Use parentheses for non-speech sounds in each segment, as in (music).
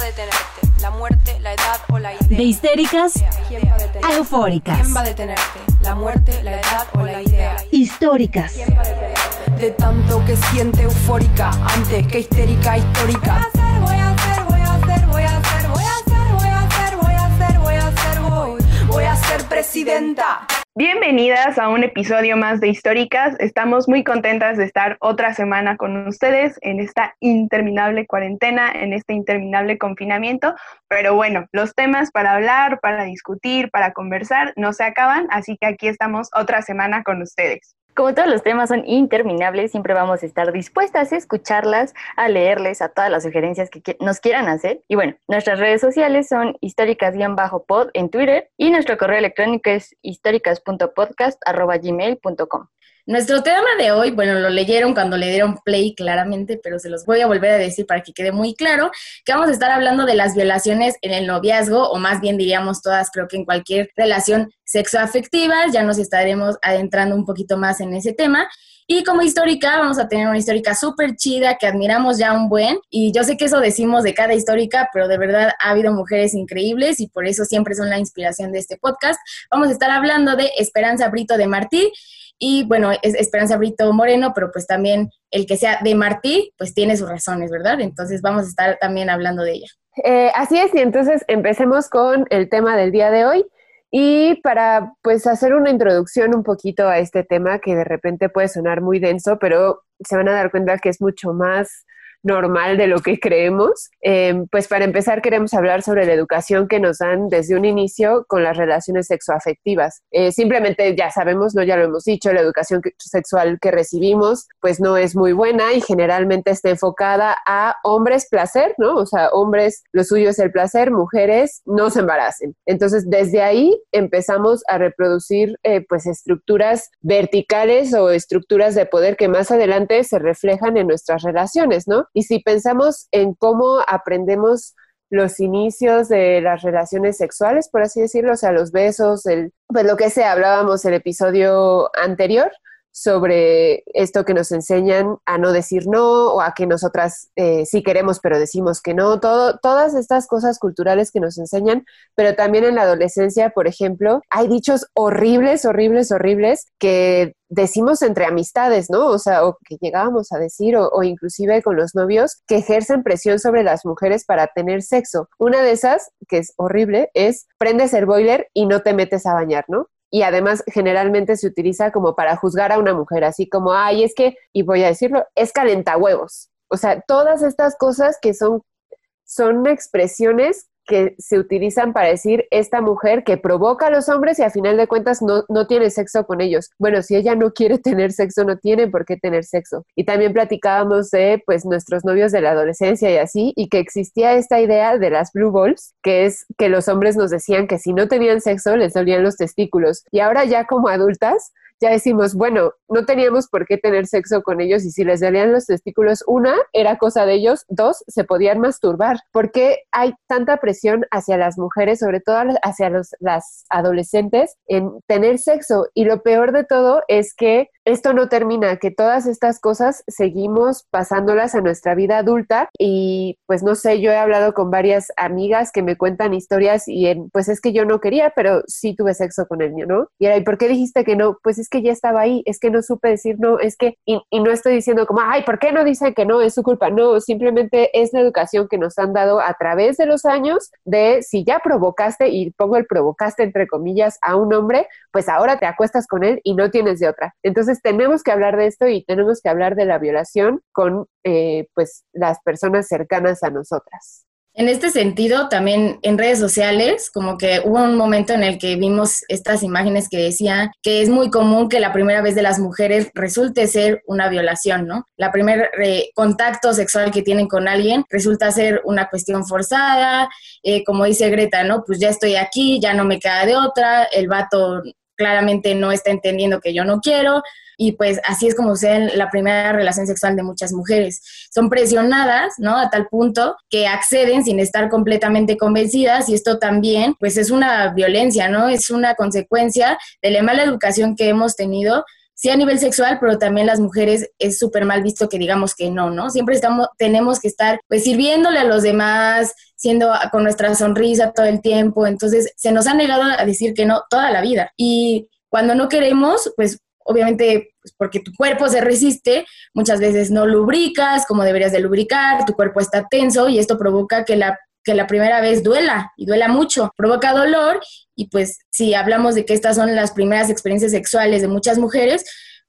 va a detenerte? ¿La muerte, la edad o la idea? De histéricas ¿Quién va a eufóricas. ¿Quién va a detenerte? ¿La muerte, la edad o la idea? Históricas. De tanto que siente eufórica antes que histérica histórica. Voy a hacer, voy a hacer, voy a hacer, voy a hacer, voy a hacer, voy a hacer, voy a hacer, voy, voy a ser presidenta. Bienvenidas a un episodio más de Históricas. Estamos muy contentas de estar otra semana con ustedes en esta interminable cuarentena, en este interminable confinamiento. Pero bueno, los temas para hablar, para discutir, para conversar no se acaban, así que aquí estamos otra semana con ustedes. Como todos los temas son interminables, siempre vamos a estar dispuestas a escucharlas, a leerles a todas las sugerencias que nos quieran hacer. Y bueno, nuestras redes sociales son históricas-pod en Twitter y nuestro correo electrónico es históricas.podcast.gmail.com. Nuestro tema de hoy, bueno, lo leyeron cuando le dieron play claramente, pero se los voy a volver a decir para que quede muy claro, que vamos a estar hablando de las violaciones en el noviazgo, o más bien diríamos todas, creo que en cualquier relación sexoafectiva, ya nos estaremos adentrando un poquito más en ese tema. Y como histórica, vamos a tener una histórica súper chida que admiramos ya un buen. Y yo sé que eso decimos de cada histórica, pero de verdad ha habido mujeres increíbles y por eso siempre son la inspiración de este podcast. Vamos a estar hablando de Esperanza Brito de Martí. Y bueno, es Esperanza Brito Moreno, pero pues también el que sea de Martí, pues tiene sus razones, ¿verdad? Entonces vamos a estar también hablando de ella. Eh, así es, y entonces empecemos con el tema del día de hoy. Y para pues hacer una introducción un poquito a este tema que de repente puede sonar muy denso, pero se van a dar cuenta que es mucho más normal de lo que creemos. Eh, pues para empezar queremos hablar sobre la educación que nos dan desde un inicio con las relaciones sexoafectivas. Eh, simplemente ya sabemos, no ya lo hemos dicho, la educación sexual que recibimos pues no es muy buena y generalmente está enfocada a hombres placer, ¿no? O sea, hombres lo suyo es el placer, mujeres no se embaracen. Entonces desde ahí empezamos a reproducir eh, pues estructuras verticales o estructuras de poder que más adelante se reflejan en nuestras relaciones, ¿no? Y si pensamos en cómo aprendemos los inicios de las relaciones sexuales, por así decirlo, o sea, los besos, el, pues lo que sea, hablábamos el episodio anterior sobre esto que nos enseñan a no decir no o a que nosotras eh, sí queremos pero decimos que no, todo, todas estas cosas culturales que nos enseñan, pero también en la adolescencia, por ejemplo, hay dichos horribles, horribles, horribles que decimos entre amistades, ¿no? O sea, o que llegábamos a decir, o, o inclusive con los novios, que ejercen presión sobre las mujeres para tener sexo. Una de esas, que es horrible, es prendes el boiler y no te metes a bañar, ¿no? Y además generalmente se utiliza como para juzgar a una mujer, así como, ay, es que, y voy a decirlo, es calentahuevos. O sea, todas estas cosas que son, son expresiones que se utilizan para decir esta mujer que provoca a los hombres y a final de cuentas no, no tiene sexo con ellos. Bueno, si ella no quiere (laughs) tener sexo, no tiene por qué tener sexo. Y también platicábamos de pues nuestros novios de la adolescencia y así, y que existía esta idea de las blue balls, que es que los hombres nos decían que si no tenían sexo les dolían los testículos. Y ahora ya como adultas ya decimos, bueno, no teníamos por qué tener sexo con ellos y si les dolían los testículos, una, era cosa de ellos, dos, se podían masturbar. ¿Por qué hay tanta presión hacia las mujeres, sobre todo hacia los, las adolescentes, en tener sexo? Y lo peor de todo es que esto no termina, que todas estas cosas seguimos pasándolas a nuestra vida adulta y pues no sé, yo he hablado con varias amigas que me cuentan historias y en, pues es que yo no quería, pero sí tuve sexo con el niño, ¿no? Y era, ¿y por qué dijiste que no? Pues es que ya estaba ahí, es que no supe decir no, es que, y, y no estoy diciendo como, ay, ¿por qué no dicen que no? Es su culpa, no, simplemente es la educación que nos han dado a través de los años de si ya provocaste, y pongo el provocaste entre comillas a un hombre, pues ahora te acuestas con él y no tienes de otra. Entonces tenemos que hablar de esto y tenemos que hablar de la violación con eh, pues las personas cercanas a nosotras. En este sentido, también en redes sociales, como que hubo un momento en el que vimos estas imágenes que decían que es muy común que la primera vez de las mujeres resulte ser una violación, ¿no? La primer eh, contacto sexual que tienen con alguien resulta ser una cuestión forzada, eh, como dice Greta, ¿no? Pues ya estoy aquí, ya no me queda de otra, el vato claramente no está entendiendo que yo no quiero, y pues así es como sucede la primera relación sexual de muchas mujeres. Son presionadas, ¿no? A tal punto que acceden sin estar completamente convencidas y esto también, pues es una violencia, ¿no? Es una consecuencia de la mala educación que hemos tenido sí a nivel sexual, pero también las mujeres es súper mal visto que digamos que no, ¿no? Siempre estamos, tenemos que estar pues sirviéndole a los demás, siendo con nuestra sonrisa todo el tiempo, entonces se nos ha negado a decir que no toda la vida. Y cuando no queremos, pues obviamente pues porque tu cuerpo se resiste, muchas veces no lubricas como deberías de lubricar, tu cuerpo está tenso y esto provoca que la que la primera vez duela y duela mucho, provoca dolor y pues si hablamos de que estas son las primeras experiencias sexuales de muchas mujeres,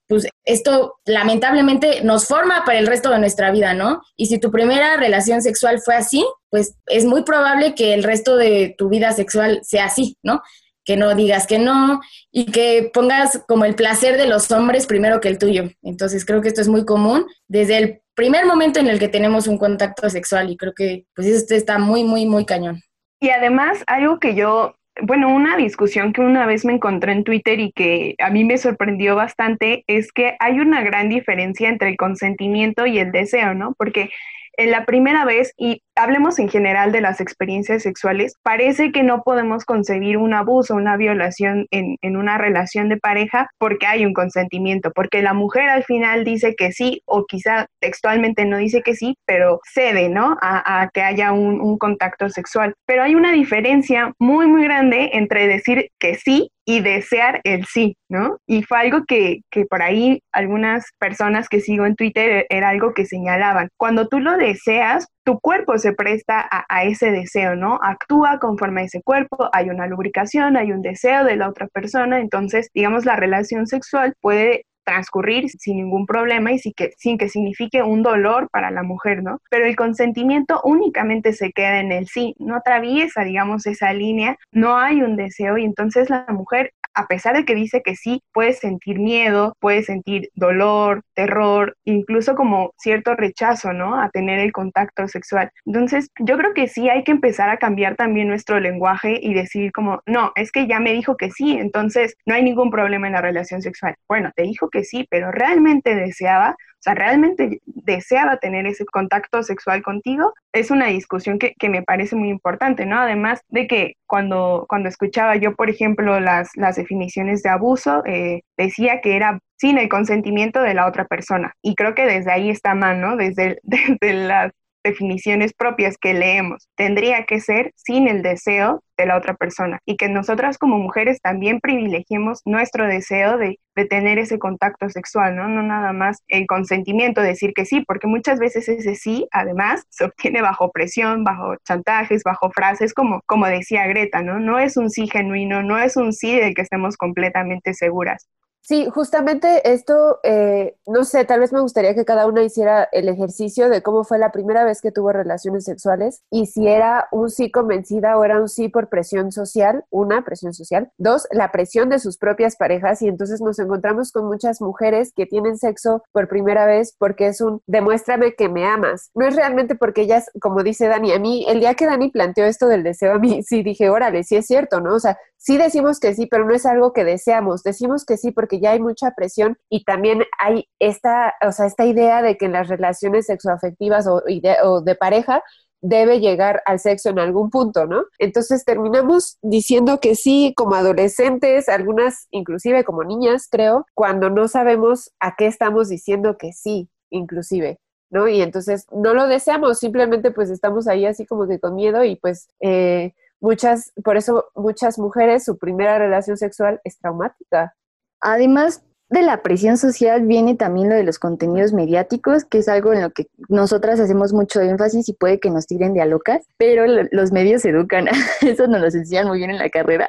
pues esto lamentablemente nos forma para el resto de nuestra vida, ¿no? Y si tu primera relación sexual fue así, pues es muy probable que el resto de tu vida sexual sea así, ¿no? Que no digas que no y que pongas como el placer de los hombres primero que el tuyo. Entonces creo que esto es muy común desde el primer momento en el que tenemos un contacto sexual y creo que pues esto está muy, muy, muy cañón. Y además, algo que yo bueno, una discusión que una vez me encontré en Twitter y que a mí me sorprendió bastante es que hay una gran diferencia entre el consentimiento y el deseo, ¿no? Porque en la primera vez, y hablemos en general de las experiencias sexuales, parece que no podemos concebir un abuso, una violación en, una relación de pareja porque hay un consentimiento, porque la mujer al final dice que sí, o quizá textualmente no dice que sí, pero cede, ¿no? A, que haya un, un contacto sexual. Pero hay una diferencia muy, muy grande entre decir que sí y desear el sí, ¿no? Y fue algo que, que, por ahí algunas personas que sigo en Twitter era algo que señalaban. Cuando tú lo deseas, tu cuerpo se presta a, ese deseo, ¿no? Actúa conforme a ese cuerpo, hay una lubricación, hay un deseo de la otra persona, entonces, digamos, la relación sexual puede transcurrir sin ningún problema y sin que, sin que signifique un dolor para la mujer, ¿no? Pero el consentimiento únicamente se queda en el sí, no atraviesa, digamos, esa línea, no hay un deseo y entonces la mujer a pesar de que dice que sí, puede sentir miedo, puede sentir dolor, terror, incluso como cierto rechazo, ¿no? A tener el contacto sexual. Entonces, yo creo que sí hay que empezar a cambiar también nuestro lenguaje y decir como, no, es que ya me dijo que sí, entonces no hay ningún problema en la relación sexual. Bueno, te dijo que sí, pero realmente deseaba, o sea, realmente deseaba tener ese contacto sexual contigo, es una discusión que, me parece muy importante, ¿no? Además de que cuando, cuando escuchaba yo, por ejemplo, las, las definiciones de abuso, eh, decía que era sin el consentimiento de la otra persona. Y creo que desde ahí está mal, ¿no? Desde, (laughs) desde las definiciones propias que leemos. Tendría que ser sin el deseo de la otra persona y que nosotras como mujeres también privilegiemos nuestro deseo de, tener ese contacto sexual, ¿no? No nada más el consentimiento, decir que sí, porque muchas veces ese sí, además, se obtiene bajo presión, bajo chantajes, bajo frases, como, como decía Greta, ¿no? No es un sí genuino, no es un sí del que estemos completamente seguras. Sí, justamente esto, eh, no sé, tal vez me gustaría que cada una hiciera el ejercicio de cómo fue la primera vez que tuvo relaciones sexuales y si era un sí convencida o era un sí por presión social, una, presión social, dos, la presión de sus propias parejas y entonces nos encontramos con muchas mujeres que tienen sexo por primera vez porque es un demuéstrame que me amas. No es realmente porque ellas, como dice Dani, a mí, el día que Dani planteó esto del deseo, a mí (laughs) sí dije, órale, sí es cierto, ¿no? O sea, sí decimos que sí, pero no es algo que deseamos, decimos que sí porque ya hay mucha presión y también hay esta, o sea, esta idea de que en las relaciones sexoafectivas o, o de pareja debe llegar al sexo en algún punto, ¿no? Entonces terminamos diciendo que sí como adolescentes, algunas inclusive como niñas, creo, cuando no sabemos a qué estamos diciendo que sí, inclusive. ¿no? Y entonces no lo deseamos, simplemente pues estamos ahí así como que con miedo y pues eh, muchas, por eso muchas mujeres, su primera relación sexual es traumática. Además de la presión social viene también lo de los contenidos mediáticos, que es algo en lo que nosotras hacemos mucho énfasis y puede que nos tiren de a locas, pero los medios educan, (laughs) eso nos lo enseñan muy bien en la carrera.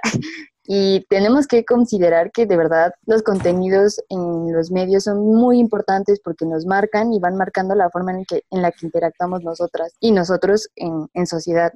Y tenemos que considerar que de verdad los contenidos en los medios son muy importantes porque nos marcan y van marcando la forma en, que, en la que interactuamos nosotras y nosotros en, en sociedad.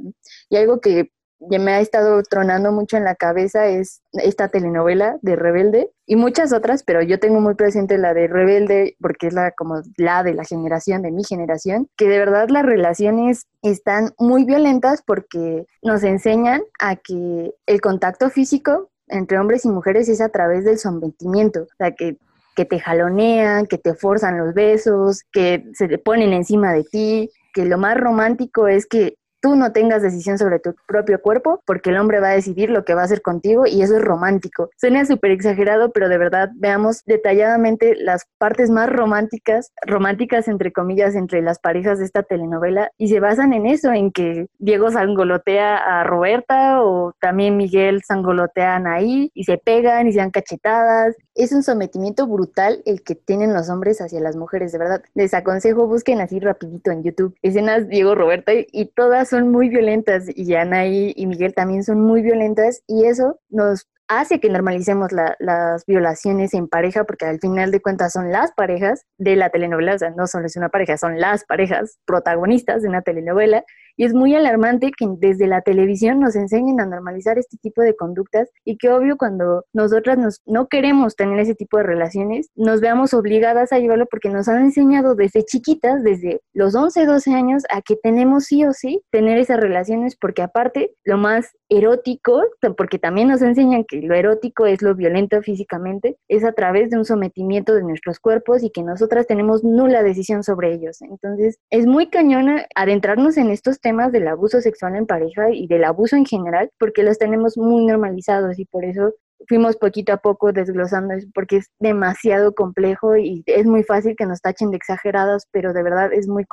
Y algo que ya me ha estado tronando mucho en la cabeza es esta telenovela de Rebelde y muchas otras, pero yo tengo muy presente la de Rebelde porque es la como la de la generación, de mi generación, que de verdad las relaciones están muy violentas porque nos enseñan a que el contacto físico entre hombres y mujeres es a través del sometimiento, o sea, que que te jalonean, que te forzan los besos, que se te ponen encima de ti, que lo más romántico es que tú no tengas decisión sobre tu propio cuerpo porque el hombre va a decidir lo que va a hacer contigo y eso es romántico. Suena súper exagerado, pero de verdad veamos detalladamente las partes más románticas, románticas entre comillas, entre las parejas de esta telenovela y se basan en eso, en que Diego sangolotea a Roberta o también Miguel sangolotea a Anaí y se pegan y se dan cachetadas. Es un sometimiento brutal el que tienen los hombres hacia las mujeres, de verdad. Les aconsejo, busquen así rapidito en YouTube escenas Diego Roberta y todas son muy violentas y Ana y, Miguel también son muy violentas y eso nos hace que normalicemos las violaciones en pareja, porque al final de cuentas son las parejas de la telenovela, o sea, no solo es una pareja, son las parejas protagonistas de una telenovela, y es muy alarmante que desde la televisión nos enseñen a normalizar este tipo de conductas y que obvio cuando nosotras nos, no queremos tener ese tipo de relaciones, nos veamos obligadas a llevarlo porque nos han enseñado desde chiquitas, desde los 11, 12 años, a que tenemos sí o sí tener esas relaciones porque aparte lo más erótico, porque también nos enseñan que lo erótico es lo violento físicamente, es a través de un sometimiento de nuestros cuerpos y que nosotras tenemos nula decisión sobre ellos. Entonces, es muy cañona adentrarnos en estos temas del abuso sexual en pareja y del abuso en general, porque los tenemos muy normalizados y por eso fuimos poquito a poco desglosando eso porque es demasiado complejo y es muy fácil que nos tachen de exagerados, pero de verdad es muy,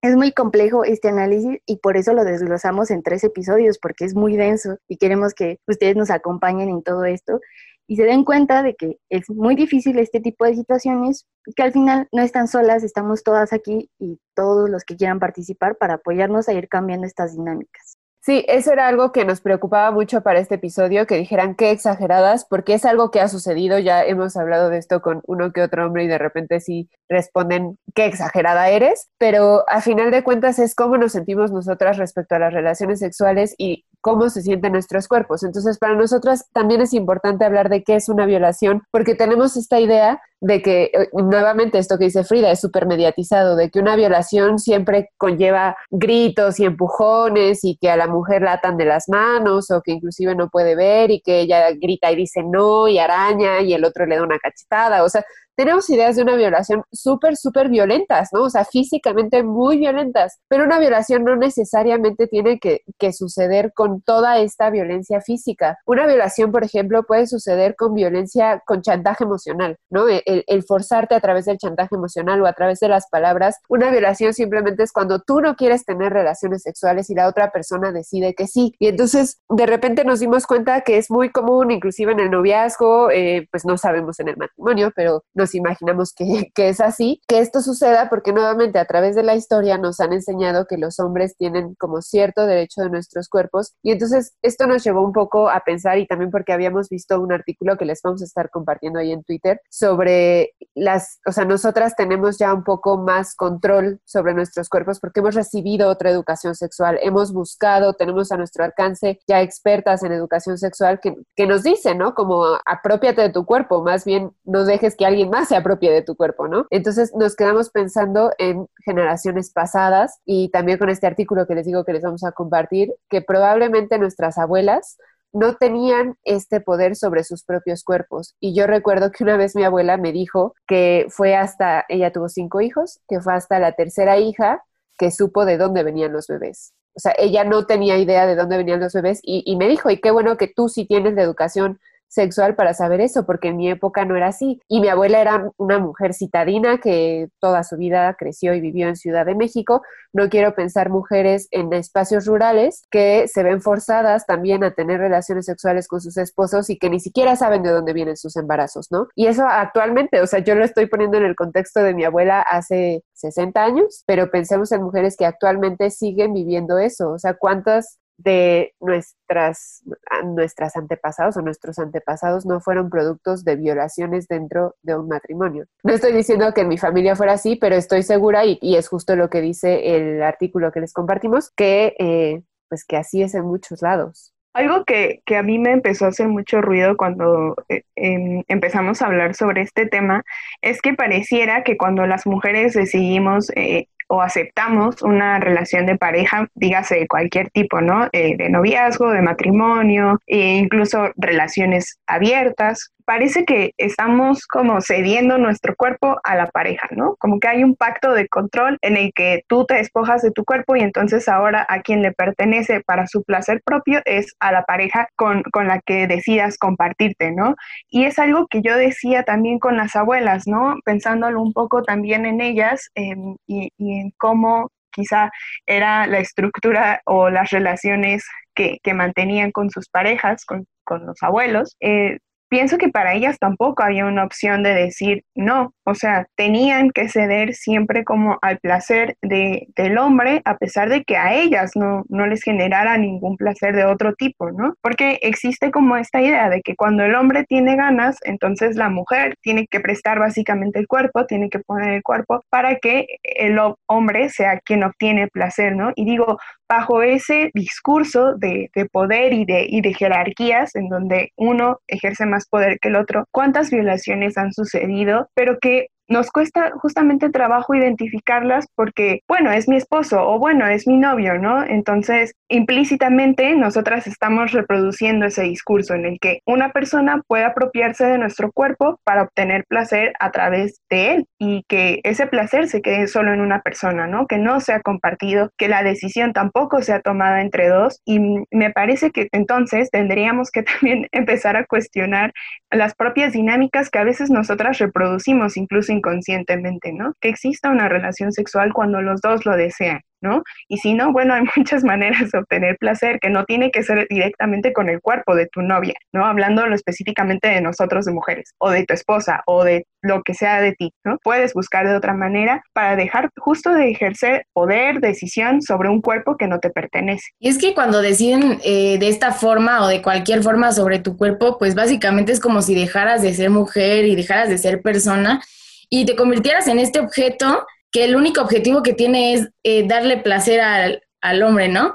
es muy complejo este análisis y por eso lo desglosamos en tres episodios porque es muy denso y queremos que ustedes nos acompañen en todo esto y se den cuenta de que es muy difícil este tipo de situaciones y que al final no están solas, estamos todas aquí y todos los que quieran participar para apoyarnos a ir cambiando estas dinámicas. Sí, eso era algo que nos preocupaba mucho para este episodio, que dijeran qué exageradas, porque es algo que ha sucedido, ya hemos hablado de esto con uno que otro hombre y de repente sí responden qué exagerada eres, pero a final de cuentas es cómo nos sentimos nosotras respecto a las relaciones sexuales y cómo se sienten nuestros cuerpos. Entonces, para nosotras también es importante hablar de qué es una violación, porque tenemos esta idea de que, eh, nuevamente, esto que dice Frida es súper mediatizado, de que una violación siempre conlleva gritos y empujones y que a la mujer la atan de las manos o que inclusive no puede ver y que ella grita y dice no y araña y el otro le da una cachetada. O sea, tenemos ideas de una violación súper, súper violentas, ¿no? O sea, físicamente muy violentas, pero una violación no necesariamente tiene que, suceder con toda esta violencia física. Una violación, por ejemplo, puede suceder con violencia, con chantaje emocional, ¿no? E, el, el forzarte a través del chantaje emocional o a través de las palabras. Una violación simplemente es cuando tú no quieres tener relaciones sexuales y la otra persona decide que sí. Y entonces, de repente nos dimos cuenta que es muy común, inclusive en el noviazgo, eh, pues no sabemos en el matrimonio, pero no imaginamos que, (laughs) que, es así, que esto suceda porque nuevamente a través de la historia nos han enseñado que los hombres tienen como cierto derecho de nuestros cuerpos y entonces esto nos llevó un poco a pensar y también porque habíamos visto un artículo que les vamos a estar compartiendo ahí en Twitter sobre las, o sea, nosotras tenemos ya un poco más control sobre nuestros cuerpos porque hemos recibido otra educación sexual, hemos buscado, tenemos a nuestro alcance ya expertas en educación sexual que, que nos dicen, ¿no? Como apropiate de tu cuerpo, más bien no dejes que alguien más se apropie de tu cuerpo, ¿no? Entonces nos quedamos pensando en generaciones pasadas y también con este artículo que les digo que les vamos a compartir, que probablemente nuestras abuelas no tenían este poder sobre sus propios cuerpos. Y yo recuerdo que una vez mi abuela me dijo que fue hasta, ella tuvo cinco hijos, que fue hasta la tercera hija que supo de dónde venían los bebés. O sea, ella no tenía idea de dónde venían los bebés y, y me dijo, y qué bueno que tú sí tienes la educación sexual para saber eso, porque en mi época no era así. Y mi abuela era una mujer citadina que toda su vida creció y vivió en Ciudad de México. No quiero pensar mujeres en espacios rurales que se ven forzadas también a tener relaciones sexuales con sus esposos y que ni siquiera saben de dónde vienen sus embarazos, ¿no? Y eso actualmente, o sea, yo lo estoy poniendo en el contexto de mi abuela hace 60 años, pero pensemos en mujeres que actualmente siguen viviendo eso, o sea, cuántas de nuestras, nuestras antepasados o nuestros antepasados no fueron productos de violaciones dentro de un matrimonio. No estoy diciendo que en mi familia fuera así, pero estoy segura, y, es justo lo que dice el artículo que les compartimos, que eh, pues que así es en muchos lados. Algo que, a mí me empezó a hacer mucho ruido cuando eh, em, empezamos a hablar sobre este tema es que pareciera que cuando las mujeres decidimos eh, o aceptamos una relación de pareja, dígase de cualquier tipo, ¿no? Eh, de noviazgo, de matrimonio, e incluso relaciones abiertas, parece que estamos como cediendo nuestro cuerpo a la pareja, ¿no? Como que hay un pacto de control en el que tú te despojas de tu cuerpo y entonces ahora a quien le pertenece para su placer propio es a la pareja con, con la que decidas compartirte, ¿no? Y es algo que yo decía también con las abuelas, ¿no? Pensándolo un poco también en ellas em, y, en cómo quizá era la estructura o las relaciones que, mantenían con sus parejas, con, los abuelos, eh, pienso que para ellas tampoco había una opción de decir no, o sea, tenían que ceder siempre como al placer de, del hombre, a pesar de que a ellas no, no les generara ningún placer de otro tipo, ¿no? Porque existe como esta idea de que cuando el hombre tiene ganas, entonces la mujer tiene que prestar básicamente el cuerpo, tiene que poner el cuerpo para que el hombre sea quien obtiene placer, ¿no? Y digo, bajo ese discurso de, de poder y de, y de jerarquías en donde uno ejerce más poder que el otro, cuántas violaciones han sucedido, pero que nos cuesta justamente trabajo identificarlas porque, bueno, es mi esposo o bueno, es mi novio, ¿no? Entonces, implícitamente nosotras estamos reproduciendo ese discurso en el que una persona puede apropiarse de nuestro cuerpo para obtener placer a través de él y que ese placer se quede solo en una persona, ¿no? Que no sea compartido, que la decisión tampoco sea tomada entre dos y me parece que entonces tendríamos que (laughs) también empezar a cuestionar las propias dinámicas que a veces nosotras reproducimos incluso inconscientemente, ¿no? Que exista una relación sexual cuando los dos lo desean. ¿no? Y si no, bueno, hay (laughs) muchas maneras de obtener placer que no tiene que ser directamente con el cuerpo de tu novia, ¿no? Hablando específicamente de nosotros de mujeres, o de tu esposa, o de lo que sea de ti, ¿no? Puedes buscar de otra manera para dejar justo de ejercer poder, decisión sobre un cuerpo que no te pertenece. Y es que cuando deciden eh, de esta forma o de cualquier forma sobre tu cuerpo, pues básicamente es como si dejaras de ser mujer y dejaras de ser persona y te convirtieras en este objeto que el único objetivo que tiene es eh, darle placer al, al hombre, ¿no?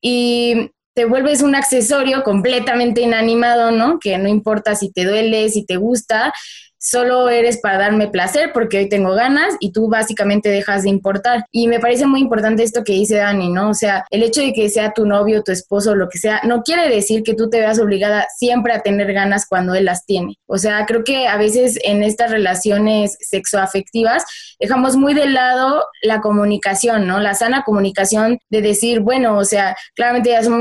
Y te vuelves un accesorio completamente inanimado, ¿no? Que no importa si te duele, si te gusta, solo eres para darme placer porque hoy tengo ganas y tú básicamente dejas de importar. Y me parece muy importante esto que dice Dani, ¿no? O sea, el hecho de que sea tu novio, tu esposo, lo que sea, no quiere decir que tú te veas obligada siempre a tener ganas cuando él las tiene. O sea, creo que a veces en estas relaciones sexoafectivas dejamos muy de lado la comunicación, ¿no? La sana comunicación de decir, bueno, o sea, claramente ya somos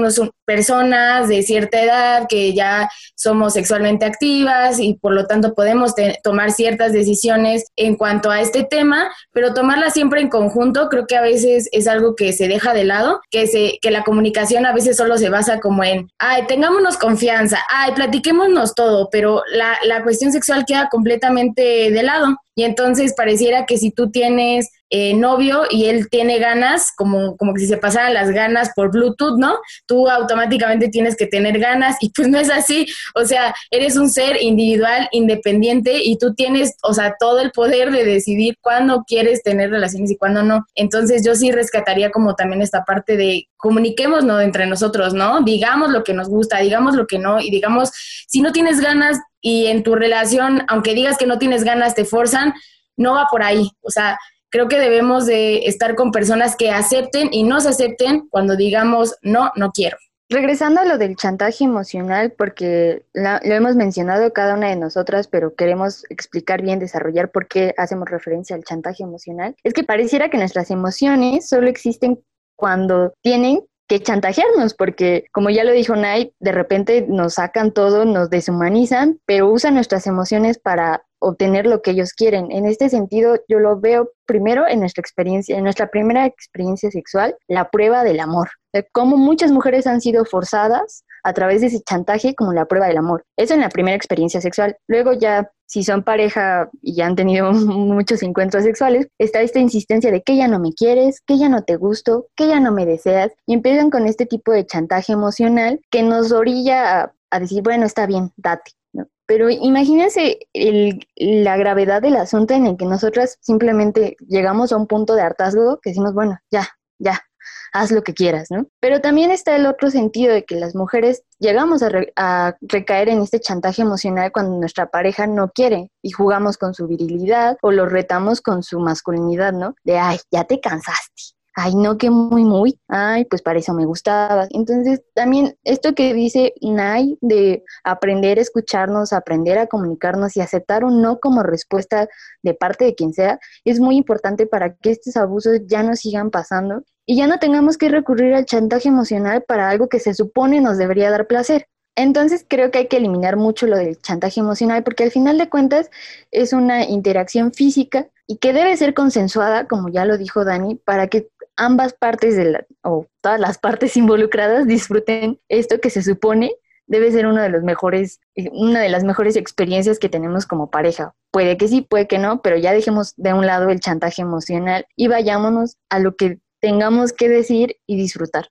personas de cierta edad que ya somos sexualmente activas y por lo tanto podemos tomar ciertas decisiones en cuanto a este tema, pero tomarlas siempre en conjunto creo que a veces es algo que se deja de lado, que, se, que la comunicación a veces solo se basa como en, ay, tengámonos confianza, ay, platiquémonos todo, pero la, la cuestión sexual queda completamente de lado. Y entonces pareciera que si tú tienes eh, novio y él tiene ganas, como, como que si se pasaran las ganas por Bluetooth, ¿no? Tú automáticamente tienes que tener ganas y pues no es así. O sea, eres un ser individual, independiente y tú tienes, o sea, todo el poder de decidir cuándo quieres tener relaciones y cuándo no. Entonces yo sí rescataría como también esta parte de comuniquémonos entre nosotros, ¿no? Digamos lo que nos gusta, digamos lo que no y digamos, si no tienes ganas y en tu relación, aunque digas que no tienes ganas, te forzan, no va por ahí. O sea, creo que debemos de estar con personas que acepten y nos acepten cuando digamos no, no quiero. Regresando a lo del chantaje emocional, porque lo hemos mencionado cada una de nosotras, pero queremos explicar bien, desarrollar por qué hacemos referencia al chantaje emocional, es que pareciera que nuestras emociones solo existen cuando tienen que chantajearnos, porque como ya lo dijo Nay, de repente nos sacan todo, nos deshumanizan, pero usan nuestras emociones para obtener lo que ellos quieren. En este sentido, yo lo veo primero en nuestra experiencia, en nuestra primera experiencia sexual, la prueba del amor. De cómo muchas mujeres han sido forzadas a través de ese chantaje como la prueba del amor. Eso en la primera experiencia sexual. Luego ya, si son pareja y ya han tenido (laughs) muchos encuentros sexuales, está esta insistencia de que ya no me quieres, que ya no te gusto, que ya no me deseas, y empiezan con este tipo de chantaje emocional que nos orilla a, decir, bueno, está bien, date. Pero imagínense la gravedad del asunto en el que nosotras simplemente llegamos a un punto de hartazgo que decimos, bueno, ya, ya, haz lo que quieras, ¿no? Pero también está el otro sentido de que las mujeres llegamos a, a, recaer en este chantaje emocional cuando nuestra pareja no quiere y jugamos con su virilidad o lo retamos con su masculinidad, ¿no? De, ay, ya te cansaste, ay, no, que muy, muy, ay, pues para eso me gustaba. Entonces, también esto que dice Nay de aprender a escucharnos, aprender a comunicarnos y aceptar un no como respuesta de parte de quien sea, es muy importante para que estos abusos ya no sigan pasando y ya no tengamos que recurrir al chantaje emocional para algo que se supone nos debería dar placer. Entonces creo que hay que eliminar mucho lo del chantaje emocional porque al final de cuentas es una interacción física y que debe ser consensuada, como ya lo dijo Dani, para que ambas partes de la, o todas las partes (laughs) involucradas disfruten esto que se supone debe ser uno de los mejores, una de las mejores experiencias que tenemos como pareja. Puede que sí, puede que no, pero ya dejemos de un lado el chantaje emocional y vayámonos a lo que tengamos que decir y disfrutar.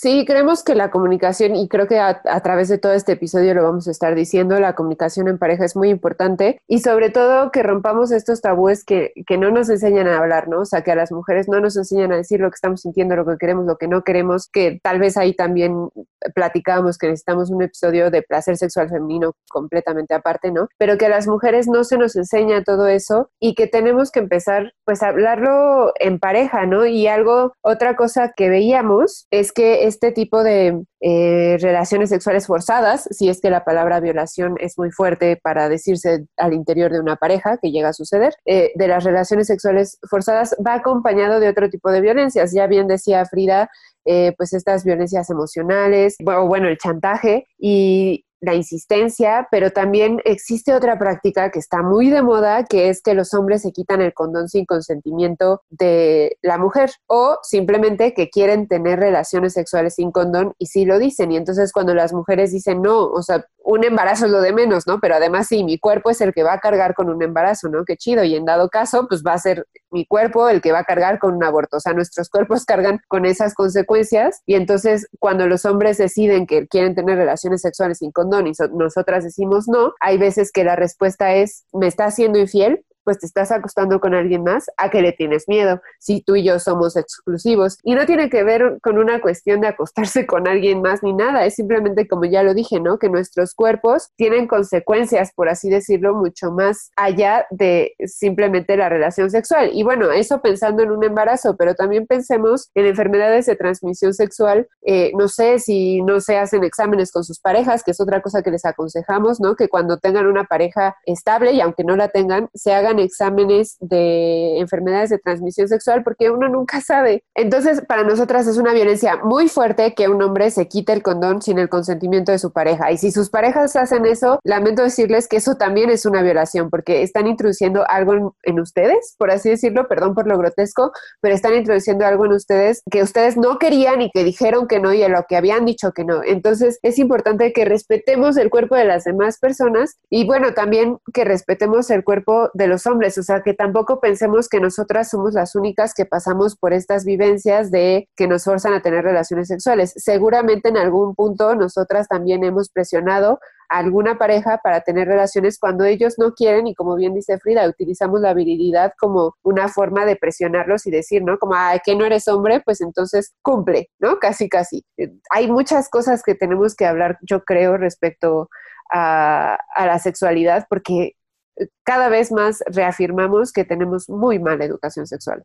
Sí, creemos que la comunicación, y creo que a, través de todo este episodio lo vamos a estar diciendo, la comunicación en pareja es muy importante y sobre todo que rompamos estos tabúes que, que no nos enseñan a hablar, ¿no? O sea, que a las mujeres no nos enseñan a decir lo que estamos sintiendo, lo que queremos, lo que no queremos, que tal vez ahí también platicábamos que necesitamos un episodio de placer sexual femenino completamente aparte, ¿no? Pero que a las mujeres no se nos enseña todo eso y que tenemos que empezar pues a hablarlo en pareja, ¿no? Y algo, otra cosa que veíamos es que este tipo de eh, relaciones sexuales forzadas, si es que la palabra violación es muy fuerte para decirse al interior de una pareja que llega a suceder, eh, de las relaciones sexuales forzadas va acompañado de otro tipo de violencias. Ya bien decía Frida, eh, pues estas violencias emocionales, o bueno, el chantaje y la insistencia, pero también existe otra práctica que está muy de moda, que es que los hombres se quitan el condón sin consentimiento de la mujer o simplemente que quieren tener relaciones sexuales sin condón y sí lo dicen. Y entonces cuando las mujeres dicen no, o sea, un embarazo es lo de menos, ¿no? Pero además sí, mi cuerpo es el que va a cargar con un embarazo, ¿no? Qué chido. Y en dado caso, pues va a ser mi cuerpo el que va a cargar con un aborto. O sea, nuestros cuerpos cargan con esas consecuencias. Y entonces cuando los hombres deciden que quieren tener relaciones sexuales sin condón, y nosotras decimos no, hay veces que la respuesta es, me está haciendo infiel, pues te estás acostando con alguien más, ¿a qué le tienes miedo? Si tú y yo somos exclusivos. Y no tiene que ver con una cuestión de acostarse con alguien más ni nada, es simplemente como ya lo dije, ¿no? Que nuestros cuerpos tienen consecuencias, por así decirlo, mucho más allá de simplemente la relación sexual. Y bueno, eso pensando en un embarazo, pero también pensemos en enfermedades de transmisión sexual. Eh, no sé si no se hacen exámenes con sus parejas, que es otra cosa que les aconsejamos, ¿no? Que cuando tengan una pareja estable y aunque no la tengan, se hagan exámenes de enfermedades de transmisión sexual porque uno nunca sabe. Entonces, para nosotras es una violencia muy fuerte que un hombre se quite el condón sin el consentimiento de su pareja. Y si sus parejas hacen eso, lamento decirles que eso también es una violación porque están introduciendo algo en, ustedes, por así decirlo, perdón por lo grotesco, pero están introduciendo algo en ustedes que ustedes no querían y que dijeron que no y a lo que habían dicho que no. Entonces, es importante que respetemos el cuerpo de las demás personas y bueno, también que respetemos el cuerpo de los hombres, o sea, que tampoco pensemos que nosotras somos las únicas que pasamos por estas vivencias de que nos forzan a tener relaciones sexuales. Seguramente en algún punto nosotras también hemos presionado a alguna pareja para tener relaciones cuando ellos no quieren y como bien dice Frida, utilizamos la virilidad como una forma de presionarlos y decir, ¿no? Como, ah, que no eres hombre, pues entonces cumple, ¿no? Casi, casi. Hay muchas cosas que tenemos que hablar, yo creo, respecto a, a la sexualidad, porque cada vez más reafirmamos que tenemos muy mala educación sexual.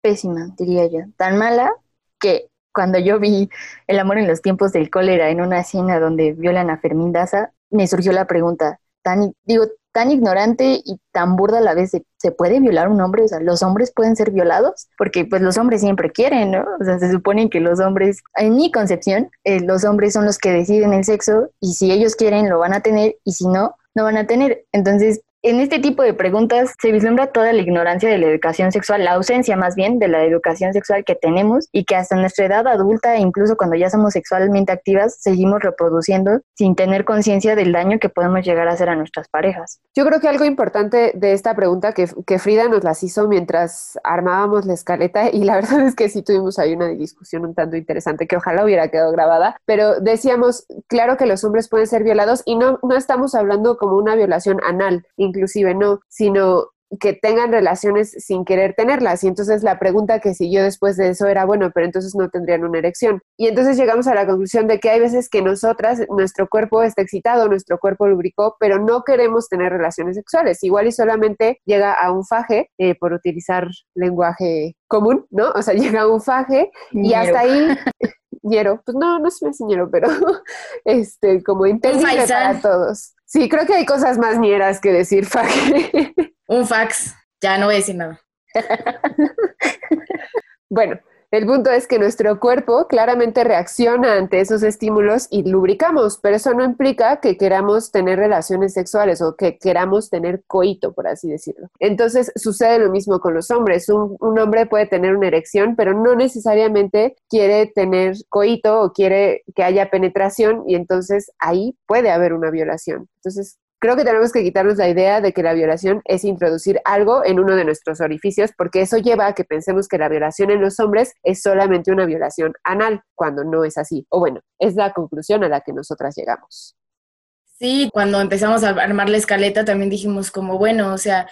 Pésima, diría yo. Tan mala que cuando yo vi El amor en los tiempos del cólera en una escena donde violan a Fermín Daza, me surgió la pregunta, tan, digo, tan ignorante y tan burda a la vez, ¿se puede violar un hombre? O sea, ¿los hombres pueden ser violados? Porque pues los hombres siempre quieren, ¿no? O sea, se supone que los hombres, en mi concepción, eh, los hombres son los que deciden el sexo y si ellos quieren lo van a tener y si no, no van a tener. Entonces, en este tipo de preguntas se vislumbra toda la ignorancia de la educación sexual, la ausencia más bien de la educación sexual que tenemos y que hasta nuestra edad adulta, incluso cuando ya somos sexualmente activas, seguimos reproduciendo sin tener conciencia del daño que podemos llegar a hacer a nuestras parejas. Yo creo que algo importante de esta pregunta que, que Frida nos las hizo mientras armábamos la escaleta (laughs) y la verdad es que sí tuvimos ahí una discusión un tanto interesante que ojalá hubiera quedado grabada, pero decíamos, claro que los hombres pueden ser violados y no, no estamos hablando como una violación anal inclusive no, sino que tengan relaciones sin querer tenerlas. Y entonces la pregunta que siguió después de eso era, bueno, pero entonces no tendrían una erección. Y entonces llegamos a la conclusión de que hay veces que nosotras, nuestro cuerpo está excitado, nuestro cuerpo lubricó, pero no queremos tener relaciones sexuales. Igual y solamente llega a un faje, eh, por utilizar lenguaje común, ¿no? O sea, (laughs) llega a un faje y hasta ahí... (laughs) ñero, pues no, no es un ñero, pero (laughs) este, como entendible para todos. Sí, creo que hay cosas más ñeras que decir faje. Un fax, ya no voy a decir nada. (laughs) bueno, el punto es que nuestro cuerpo claramente reacciona ante esos estímulos y lubricamos, pero eso no implica que queramos tener relaciones sexuales o que queramos tener coito, por así decirlo. Entonces sucede lo mismo con los hombres. Un, hombre puede tener una erección, pero no necesariamente quiere tener coito o quiere que haya penetración y entonces ahí puede haber una violación. Entonces, Creo que tenemos que quitarnos la idea de que la violación es introducir algo en uno de nuestros orificios, porque eso lleva a que pensemos que la violación en los hombres es solamente una violación anal, cuando no es así. O bueno, es la conclusión a la que nosotras llegamos. Sí, cuando empezamos a armar la escaleta también dijimos como, bueno, o sea,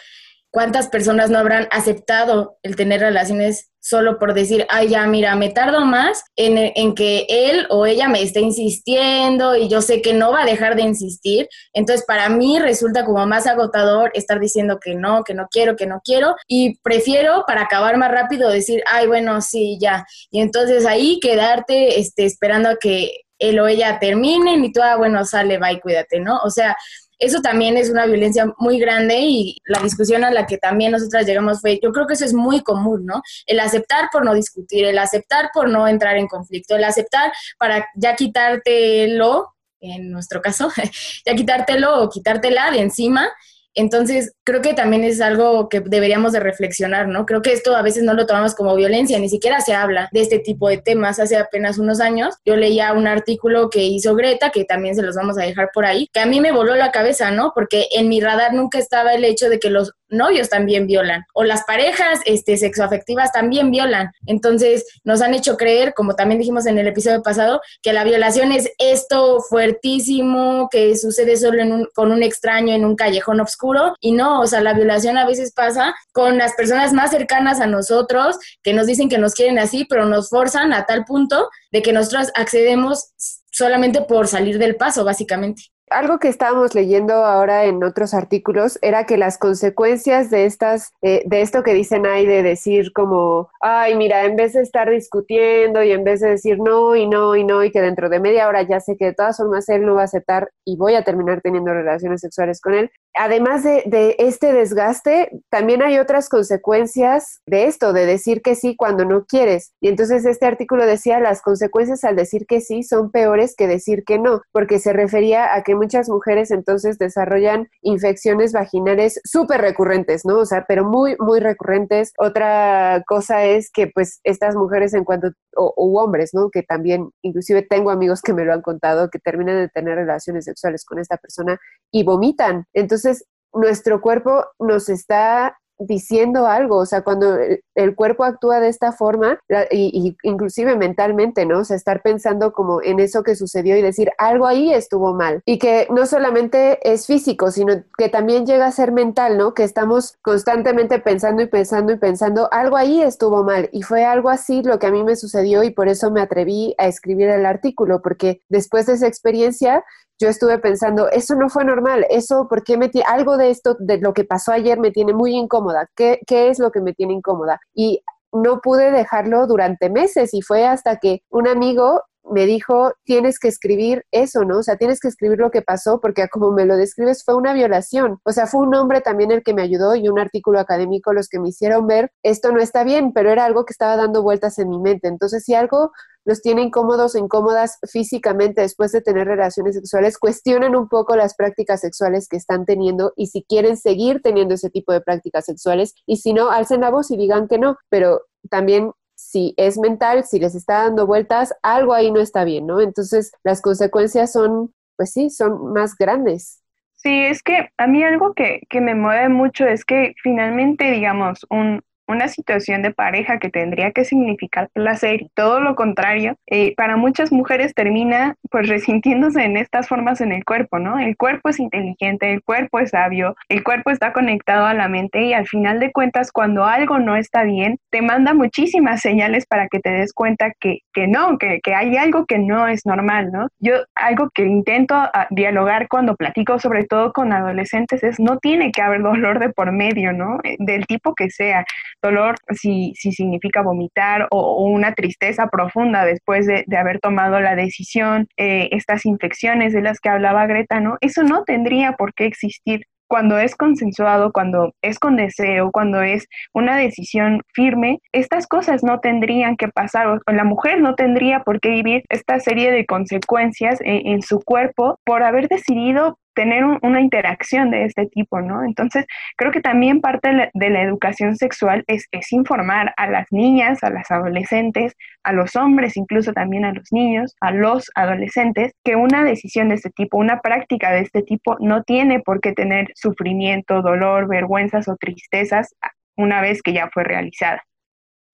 ¿cuántas personas no habrán aceptado el tener relaciones solo por decir, ay, ya, mira, me tardo más en, en, que él o ella me esté insistiendo y yo sé que no va a dejar de insistir. Entonces, para mí resulta como más agotador estar diciendo que no, que no quiero, que no quiero y prefiero para acabar más rápido decir, ay, bueno, sí, ya. Y entonces ahí quedarte este, esperando a que él o ella terminen y tú, ah, bueno, sale, bye, cuídate, ¿no? O sea, eso también es una violencia muy grande y la discusión a la que también nosotras llegamos fue, yo creo que eso es muy común, ¿no? El aceptar por no discutir, el aceptar por no entrar en conflicto, el aceptar para ya quitártelo, en nuestro caso, (laughs) ya quitártelo o quitártela de encima entonces, creo que también es algo que deberíamos de reflexionar, ¿no? Creo que esto a veces no lo tomamos como violencia, ni siquiera se habla de este tipo de temas. Hace apenas unos años yo leía un artículo que hizo Greta, que también se los vamos a dejar por ahí, que a mí me voló la cabeza, ¿no? Porque en mi radar nunca estaba el hecho de que los novios también violan o las parejas este, sexoafectivas también violan. Entonces, nos han hecho creer, como también dijimos en el episodio pasado, que la violación es esto fuertísimo, que sucede solo con un extraño en un callejón oscuro y no, o sea, la violación a veces pasa con las personas más cercanas a nosotros que nos dicen que nos quieren así, pero nos forzan a tal punto de que nosotros accedemos solamente por salir del paso, básicamente algo que estábamos leyendo ahora en otros artículos era que las consecuencias de estas, eh, de esto que dicen ahí de decir como, ay, mira, en vez de estar discutiendo y en vez de decir no y no y no y que dentro de media hora ya sé que de todas formas él no va a aceptar y voy a terminar teniendo relaciones sexuales con él, además de, de este desgaste, también hay otras consecuencias de esto, de decir que sí cuando no quieres. Y entonces este artículo decía, las consecuencias al decir que sí son peores que decir que no, porque se refería a que muchas mujeres entonces desarrollan infecciones vaginales súper recurrentes, ¿no? O sea, pero muy, muy recurrentes. Otra cosa es que pues estas mujeres en cuanto, o, hombres, ¿no? Que también, inclusive tengo amigos que me lo han contado, que terminan de tener relaciones sexuales con esta persona y vomitan. Entonces, nuestro cuerpo nos está diciendo algo, o sea, cuando el cuerpo actúa de esta forma, y, inclusive mentalmente, ¿no? O sea, estar pensando como en eso que sucedió y decir, algo ahí estuvo mal. Y que no solamente es físico, sino que también llega a ser mental, ¿no? Que estamos constantemente pensando y pensando y pensando, algo ahí estuvo mal. Y fue algo así lo que a mí me sucedió y por eso me atreví a escribir el artículo, porque después de esa experiencia yo estuve pensando, eso no fue normal, eso, ¿por qué me algo de esto, de lo que pasó ayer me tiene muy incómoda, ¿Qué, ¿qué es lo que me tiene incómoda? Y no pude dejarlo durante meses y fue hasta que un amigo me dijo, tienes que escribir eso, ¿no? O sea, tienes que escribir lo que pasó porque como me lo describes fue una violación. O sea, fue un hombre también el que me ayudó y un artículo académico los que me hicieron ver, esto no está bien, pero era algo que estaba dando vueltas en mi mente. Entonces, si algo los tiene incómodos o incómodas físicamente después de tener relaciones sexuales, cuestionen un poco las prácticas sexuales que están teniendo y si quieren seguir teniendo ese tipo de prácticas sexuales y si no, alcen la voz y digan que no, pero también si es mental, si les está dando vueltas, algo ahí no está bien, ¿no? Entonces las consecuencias son, pues sí, son más grandes. Sí, es que a mí algo que, que me mueve mucho es que finalmente, digamos, un, una situación de pareja que tendría que significar placer y todo lo contrario, eh, para muchas mujeres termina pues resintiéndose en estas formas en el cuerpo, ¿no? El cuerpo es inteligente, el cuerpo es sabio, el cuerpo está conectado a la mente y al final de cuentas cuando algo no está bien, te manda muchísimas señales para que te des cuenta que, que no, que, que hay algo que no es normal, ¿no? Yo algo que intento ah, dialogar cuando platico sobre todo con adolescentes es no tiene que haber dolor de por medio, ¿no? Eh, del tipo que sea. Dolor si, si significa vomitar o, una tristeza profunda después de, haber tomado la decisión, eh, estas infecciones de las que hablaba Greta, ¿no? Eso no tendría por qué existir cuando es consensuado, cuando es con deseo, cuando es una decisión firme, estas cosas no tendrían que pasar, o la mujer no tendría por qué vivir esta serie de consecuencias en, en su cuerpo por haber decidido tener una interacción de este tipo, ¿no? Entonces, creo que también parte de la, educación sexual es, es, informar a las niñas, a las adolescentes, a los hombres, incluso también a los niños, a los adolescentes, que una decisión de este tipo, una práctica de este tipo, no tiene por qué tener sufrimiento, dolor, vergüenzas o tristezas una vez que ya fue realizada.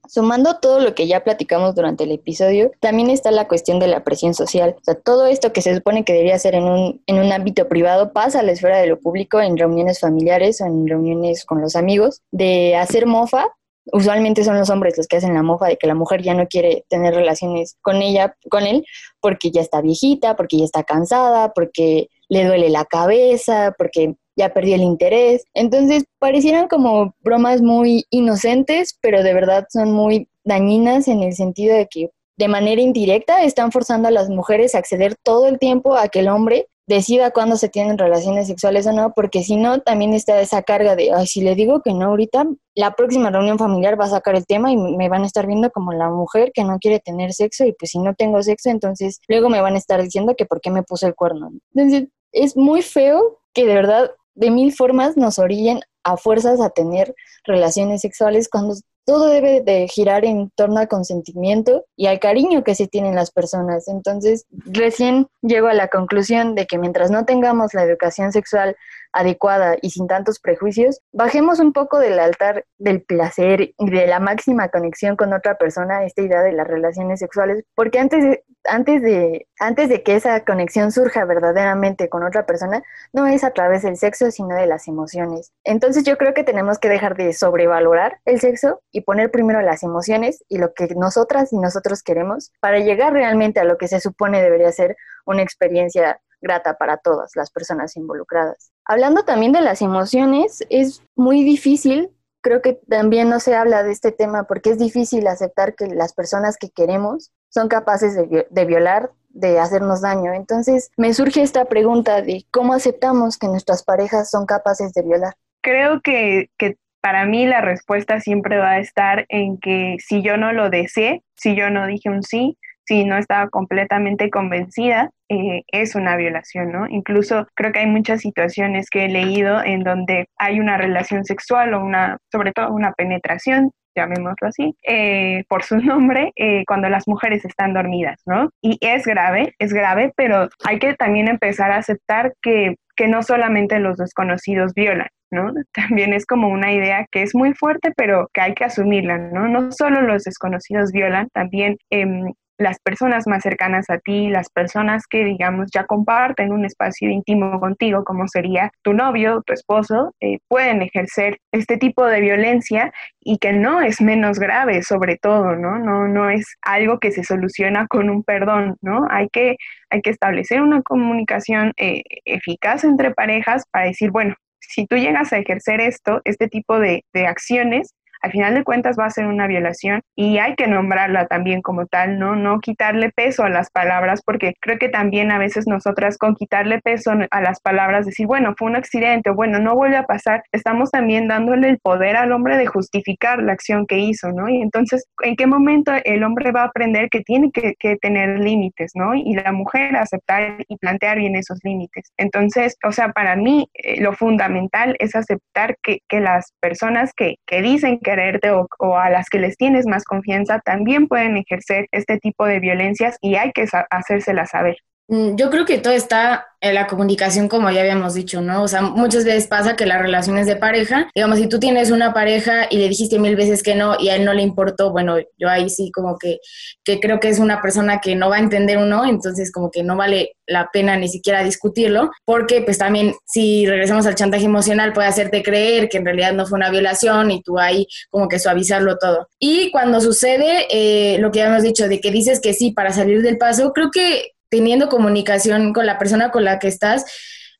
Sumando todo lo que ya platicamos durante el episodio, también está la cuestión de la presión social. O sea, todo esto que se supone que debería ser en un, en un ámbito privado pasa a la esfera de lo público en reuniones familiares o en reuniones con los amigos, de hacer mofa. Usualmente son los hombres los que hacen la mofa de que la mujer ya no quiere tener relaciones con ella, con él, porque ya está viejita, porque ya está cansada, porque le duele la cabeza, porque ya perdió el interés. Entonces, parecieran como bromas muy inocentes, pero de verdad son muy dañinas en el sentido de que de manera indirecta están forzando a las mujeres a acceder todo el tiempo a que el hombre decida cuándo se tienen relaciones sexuales o no, porque si no, también está esa carga de, ay, si le digo que no ahorita, la próxima reunión familiar va a sacar el tema y me van a estar viendo como la mujer que no quiere tener sexo y pues si no tengo sexo, entonces luego me van a estar diciendo que por qué me puse el cuerno. Entonces, es muy feo que de verdad de mil formas nos orillen a fuerzas a tener relaciones sexuales cuando todo debe de girar en torno al consentimiento y al cariño que se tienen las personas. Entonces, recién llego a la conclusión de que mientras no tengamos la educación sexual adecuada y sin tantos prejuicios, bajemos un poco del altar del placer y de la máxima conexión con otra persona, esta idea de las relaciones sexuales, porque antes de, antes de, antes de que esa conexión surja verdaderamente con otra persona, no es a través del sexo, sino de las emociones. Entonces yo creo que tenemos que dejar de sobrevalorar el sexo y poner primero las emociones y lo que nosotras y nosotros queremos para llegar realmente a lo que se supone debería ser una experiencia grata para todas las personas involucradas. Hablando también de las emociones, es muy difícil, creo que también no se habla de este tema porque es difícil aceptar que las personas que queremos son capaces de, violar, de hacernos daño. Entonces me surge esta pregunta de cómo aceptamos que nuestras parejas son capaces de violar. Creo que, que para mí la respuesta siempre va a estar en que si yo no lo deseé, si yo no dije un sí, si no estaba completamente convencida, eh, es una violación, ¿no? Incluso creo que hay muchas situaciones que he leído en donde hay una relación sexual o una, sobre todo una penetración llamémoslo así, eh, por su (laughs) nombre, eh, cuando las mujeres están dormidas, ¿no? Y es grave, es grave, pero hay que también empezar a aceptar que, que no solamente los desconocidos violan, ¿no? (laughs) También es como una idea que es muy fuerte, pero que hay que asumirla, ¿no? No solo los desconocidos violan, también em, las personas más cercanas a ti, las personas que, digamos, ya comparten un espacio íntimo contigo, como sería tu novio, tu esposo, eh, pueden ejercer este tipo de violencia y que no es menos grave, sobre todo, ¿no? No, no es algo que se soluciona con un perdón, ¿no? Hay que, hay que establecer una comunicación eh, eficaz entre parejas para decir, bueno, si tú llegas a ejercer esto, este tipo de, de acciones, al final de cuentas va a ser una violación y hay que nombrarla también como tal, ¿no? No quitarle peso a las palabras, porque creo que también a veces nosotras con quitarle peso a las palabras, decir, bueno, fue un accidente, bueno, no vuelve a pasar, estamos también dándole el poder al hombre de justificar la acción que hizo, ¿no? Y entonces, ¿en qué momento el hombre va a aprender que tiene que, tener límites, ¿no? Y la mujer aceptar y plantear bien esos límites. Entonces, o sea, para mí eh, lo fundamental es aceptar que, las personas que, que dicen quererte o, a las que les tienes más confianza también pueden ejercer este tipo de violencias y hay que hacérselas saber. Mm, yo creo que todo está en la comunicación, como ya habíamos dicho, ¿no? O sea, muchas veces pasa que las relaciones de pareja, digamos, si tú tienes una pareja y le dijiste mil veces que no y a él no le importó, bueno, yo ahí sí como que, que creo que es una persona que no va a entender un no, entonces como que no vale la pena ni siquiera discutirlo, porque pues también si regresamos al chantaje emocional puede hacerte creer que en realidad no fue una violación y tú ahí como que suavizarlo todo. Y cuando sucede eh, lo que ya hemos dicho, de que dices que sí para salir del paso, creo que teniendo comunicación con la persona con la que estás,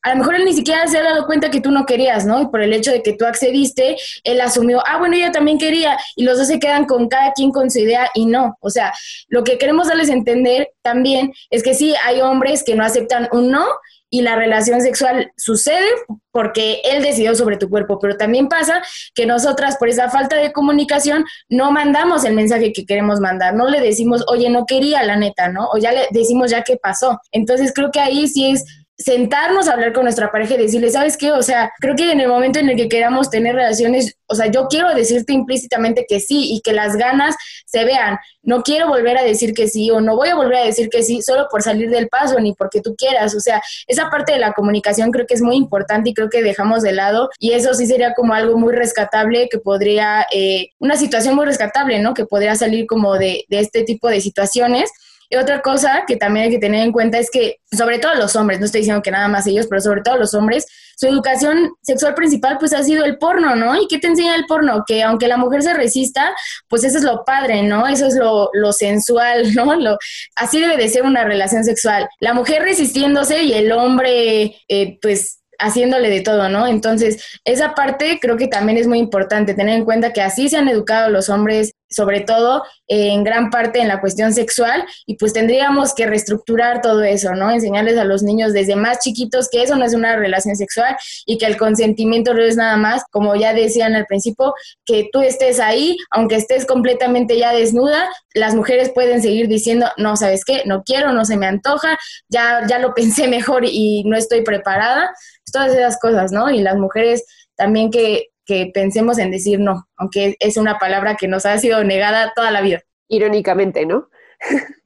a lo mejor él ni siquiera se ha dado cuenta que tú no querías, ¿no? Y por el hecho de que tú accediste, él asumió, ah, bueno, ella también quería, y los dos se quedan con cada quien con su idea y no. O sea, lo que queremos darles a entender también es que sí, hay hombres que no aceptan un no y la relación sexual sucede porque él decidió sobre tu cuerpo, pero también pasa que nosotras por esa falta de comunicación no mandamos el mensaje que queremos mandar, no le decimos, oye, no quería la neta, ¿no? O ya le decimos ya qué pasó. Entonces creo que ahí sí es sentarnos a hablar con nuestra pareja y decirle, ¿sabes qué? O sea, creo que en el momento en el que queramos tener relaciones, o sea, yo quiero decirte implícitamente que sí y que las ganas se vean. No quiero volver a decir que sí o no voy a volver a decir que sí solo por salir del paso ni porque tú quieras. O sea, esa parte de la comunicación creo que es muy importante y creo que dejamos de lado y eso sí sería como algo muy rescatable que podría, eh, una situación muy rescatable, ¿no? Que podría salir como de, de este tipo de situaciones. Y otra cosa que también hay que tener en cuenta es que, sobre todo los hombres, no estoy diciendo que nada más ellos, pero sobre todo los hombres, su educación sexual principal pues ha sido el porno, ¿no? ¿Y qué te enseña el porno? Que aunque la mujer se resista, pues eso es lo padre, ¿no? Eso es lo, lo sensual, (laughs) ¿no? Lo, así debe de ser una relación sexual. La mujer resistiéndose y el hombre, eh, pues haciéndole de todo, ¿no? Entonces, esa parte creo que también es muy importante, tener en cuenta que así se han educado los hombres, sobre todo en gran parte en la cuestión sexual, y pues tendríamos que reestructurar todo eso, ¿no? Enseñarles a los niños desde más chiquitos que eso no es una relación sexual y que el consentimiento no es nada más, como ya decían al principio, que tú estés ahí, aunque estés completamente ya desnuda, las mujeres pueden seguir diciendo, no, ¿sabes qué? No quiero, no se me antoja, ya, ya lo (laughs) pensé mejor y no estoy preparada todas esas cosas, ¿no? Y las mujeres también que, que pensemos en decir no, aunque es una palabra que nos ha sido negada toda la vida. Irónicamente, ¿no? (laughs)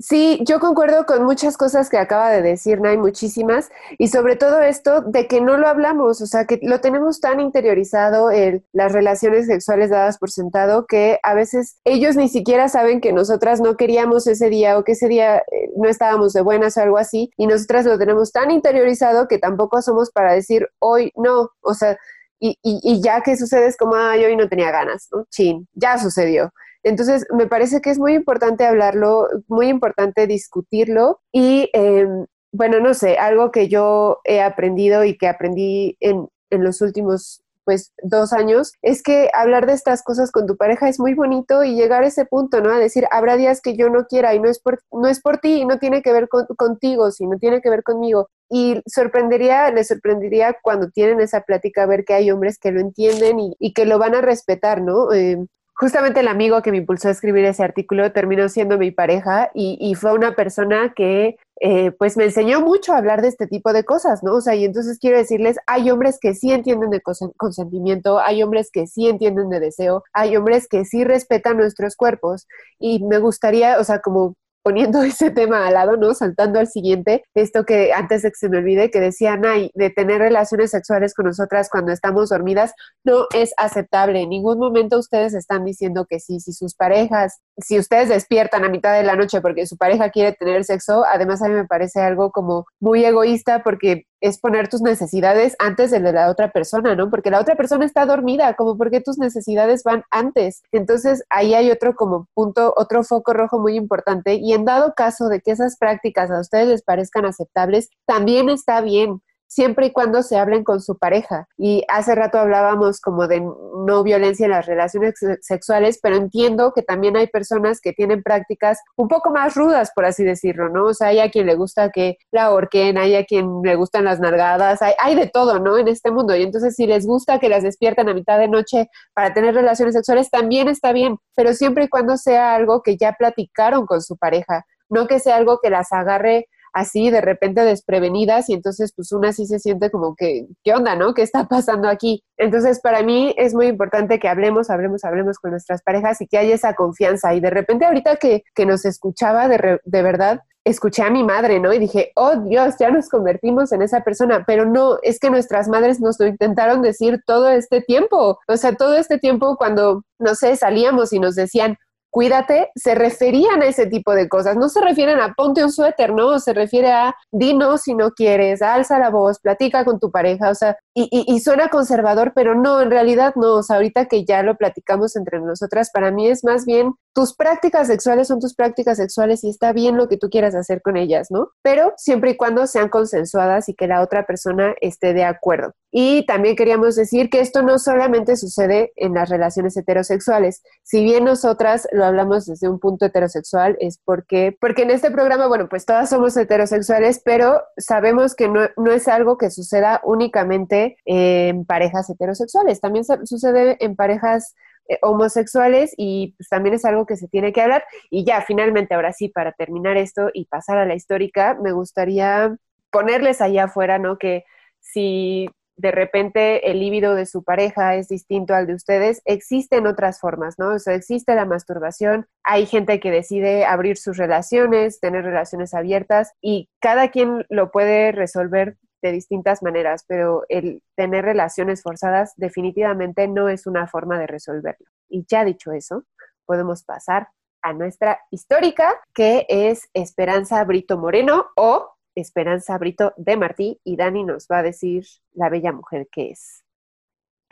Sí, yo concuerdo con muchas cosas que acaba de decir Nay, muchísimas, y sobre todo esto de que no lo hablamos, o sea, que lo tenemos tan interiorizado en las relaciones sexuales dadas por sentado que a veces ellos ni siquiera saben que nosotras no queríamos ese día o que ese día eh, no estábamos de buenas o algo así, y nosotras lo tenemos tan interiorizado que tampoco somos para decir hoy no, o sea, y, y, ya que sucede es como, ay, hoy no tenía ganas, ¿no? Chin, ya sucedió. Entonces, me parece que es muy importante hablarlo, muy importante discutirlo y, em, bueno, no sé, algo que yo he aprendido y que aprendí en, en los últimos pues dos años, es que hablar de estas cosas con tu pareja es muy bonito y llegar a ese punto, ¿no? A decir, habrá días que yo no quiera y no es por, no es por ti y no tiene que ver contigo, sino tiene que ver conmigo. Y sorprendería, les sorprendería cuando tienen esa plática ver que hay hombres que lo entienden y, y que lo van a respetar, ¿no? Eh, justamente el amigo que me impulsó a escribir ese artículo terminó siendo mi pareja y, fue una persona que eh, pues me enseñó mucho a hablar de este tipo de cosas, ¿no? O sea, y entonces quiero decirles, hay hombres que sí entienden de consentimiento, hay hombres que sí entienden de deseo, hay hombres que sí respetan nuestros cuerpos y me gustaría, o sea, como poniendo (laughs) ese tema al lado, ¿no? Saltando al siguiente, esto que antes de que se me olvide, que decía Nay, de tener relaciones sexuales con nosotras cuando estamos dormidas, no es aceptable. En ningún momento ustedes están diciendo que sí. Si sus parejas, si ustedes despiertan a mitad de la noche porque su pareja quiere tener sexo, además a mí me parece algo como muy egoísta porque es poner tus necesidades antes de la otra persona, ¿no? Porque la otra persona está dormida, como porque tus necesidades van antes. Entonces, ahí hay otro como punto, otro foco rojo muy importante. Y en dado caso de que esas prácticas a ustedes les parezcan aceptables, también está bien siempre y cuando se hablen con su pareja. Y hace rato hablábamos como de no violencia en las relaciones sexuales, pero entiendo que también hay personas que tienen prácticas un poco más rudas, por así decirlo, ¿no? O sea, hay a quien le gusta que la ahorquen, hay a quien le gustan las nalgadas, hay, hay de todo, ¿no? En este mundo. Y entonces si les gusta que las despierten a mitad de noche para tener relaciones sexuales, también está bien, pero siempre y cuando sea algo que ya platicaron con su pareja, no que sea algo que las agarre así de repente desprevenidas y entonces pues una sí se siente como que, ¿qué onda, no? ¿Qué está pasando aquí? Entonces para mí es muy importante que hablemos, hablemos, hablemos con nuestras parejas y que haya esa confianza y de repente ahorita que, que nos escuchaba de, de verdad escuché a mi madre, ¿no? Y dije, oh Dios, ya nos convertimos en esa persona, pero no, es que nuestras madres nos lo intentaron decir todo este tiempo, o sea, todo este tiempo cuando, no sé, salíamos y nos decían, cuídate, se referían a ese tipo de cosas. No se refieren a ponte un suéter, ¿no? Se refiere a dinos si no quieres, alza la voz, platica con tu pareja, o sea, y, y, suena conservador, pero no, en realidad no. O sea, ahorita que ya lo platicamos entre nosotras, para mí es más bien tus prácticas sexuales son tus prácticas sexuales y está bien lo que tú quieras hacer con ellas, ¿no? Pero siempre y cuando sean consensuadas y que la otra persona esté de acuerdo. Y también queríamos decir que esto no solamente sucede en las relaciones heterosexuales. Si bien nosotras lo hablamos desde un punto heterosexual, es porque, porque en este programa, bueno, pues todas somos heterosexuales, pero sabemos que no, no es algo que suceda únicamente en parejas heterosexuales. También sucede en parejas eh, homosexuales y pues también es algo que se tiene que hablar. Y ya, finalmente, ahora sí, para terminar esto y pasar a la histórica, me gustaría ponerles allá afuera, ¿no? Que si de repente el líbido de su pareja es distinto al de ustedes, existen otras formas, ¿no? O sea, existe la masturbación, hay gente que decide abrir sus relaciones, tener relaciones abiertas y cada quien lo puede resolver de distintas maneras, pero el tener relaciones forzadas definitivamente no es una forma de resolverlo. Y ya dicho eso, podemos pasar a nuestra histórica, que es Esperanza Brito Moreno o Esperanza Brito de Martí, y Dani nos va a decir la bella mujer que es.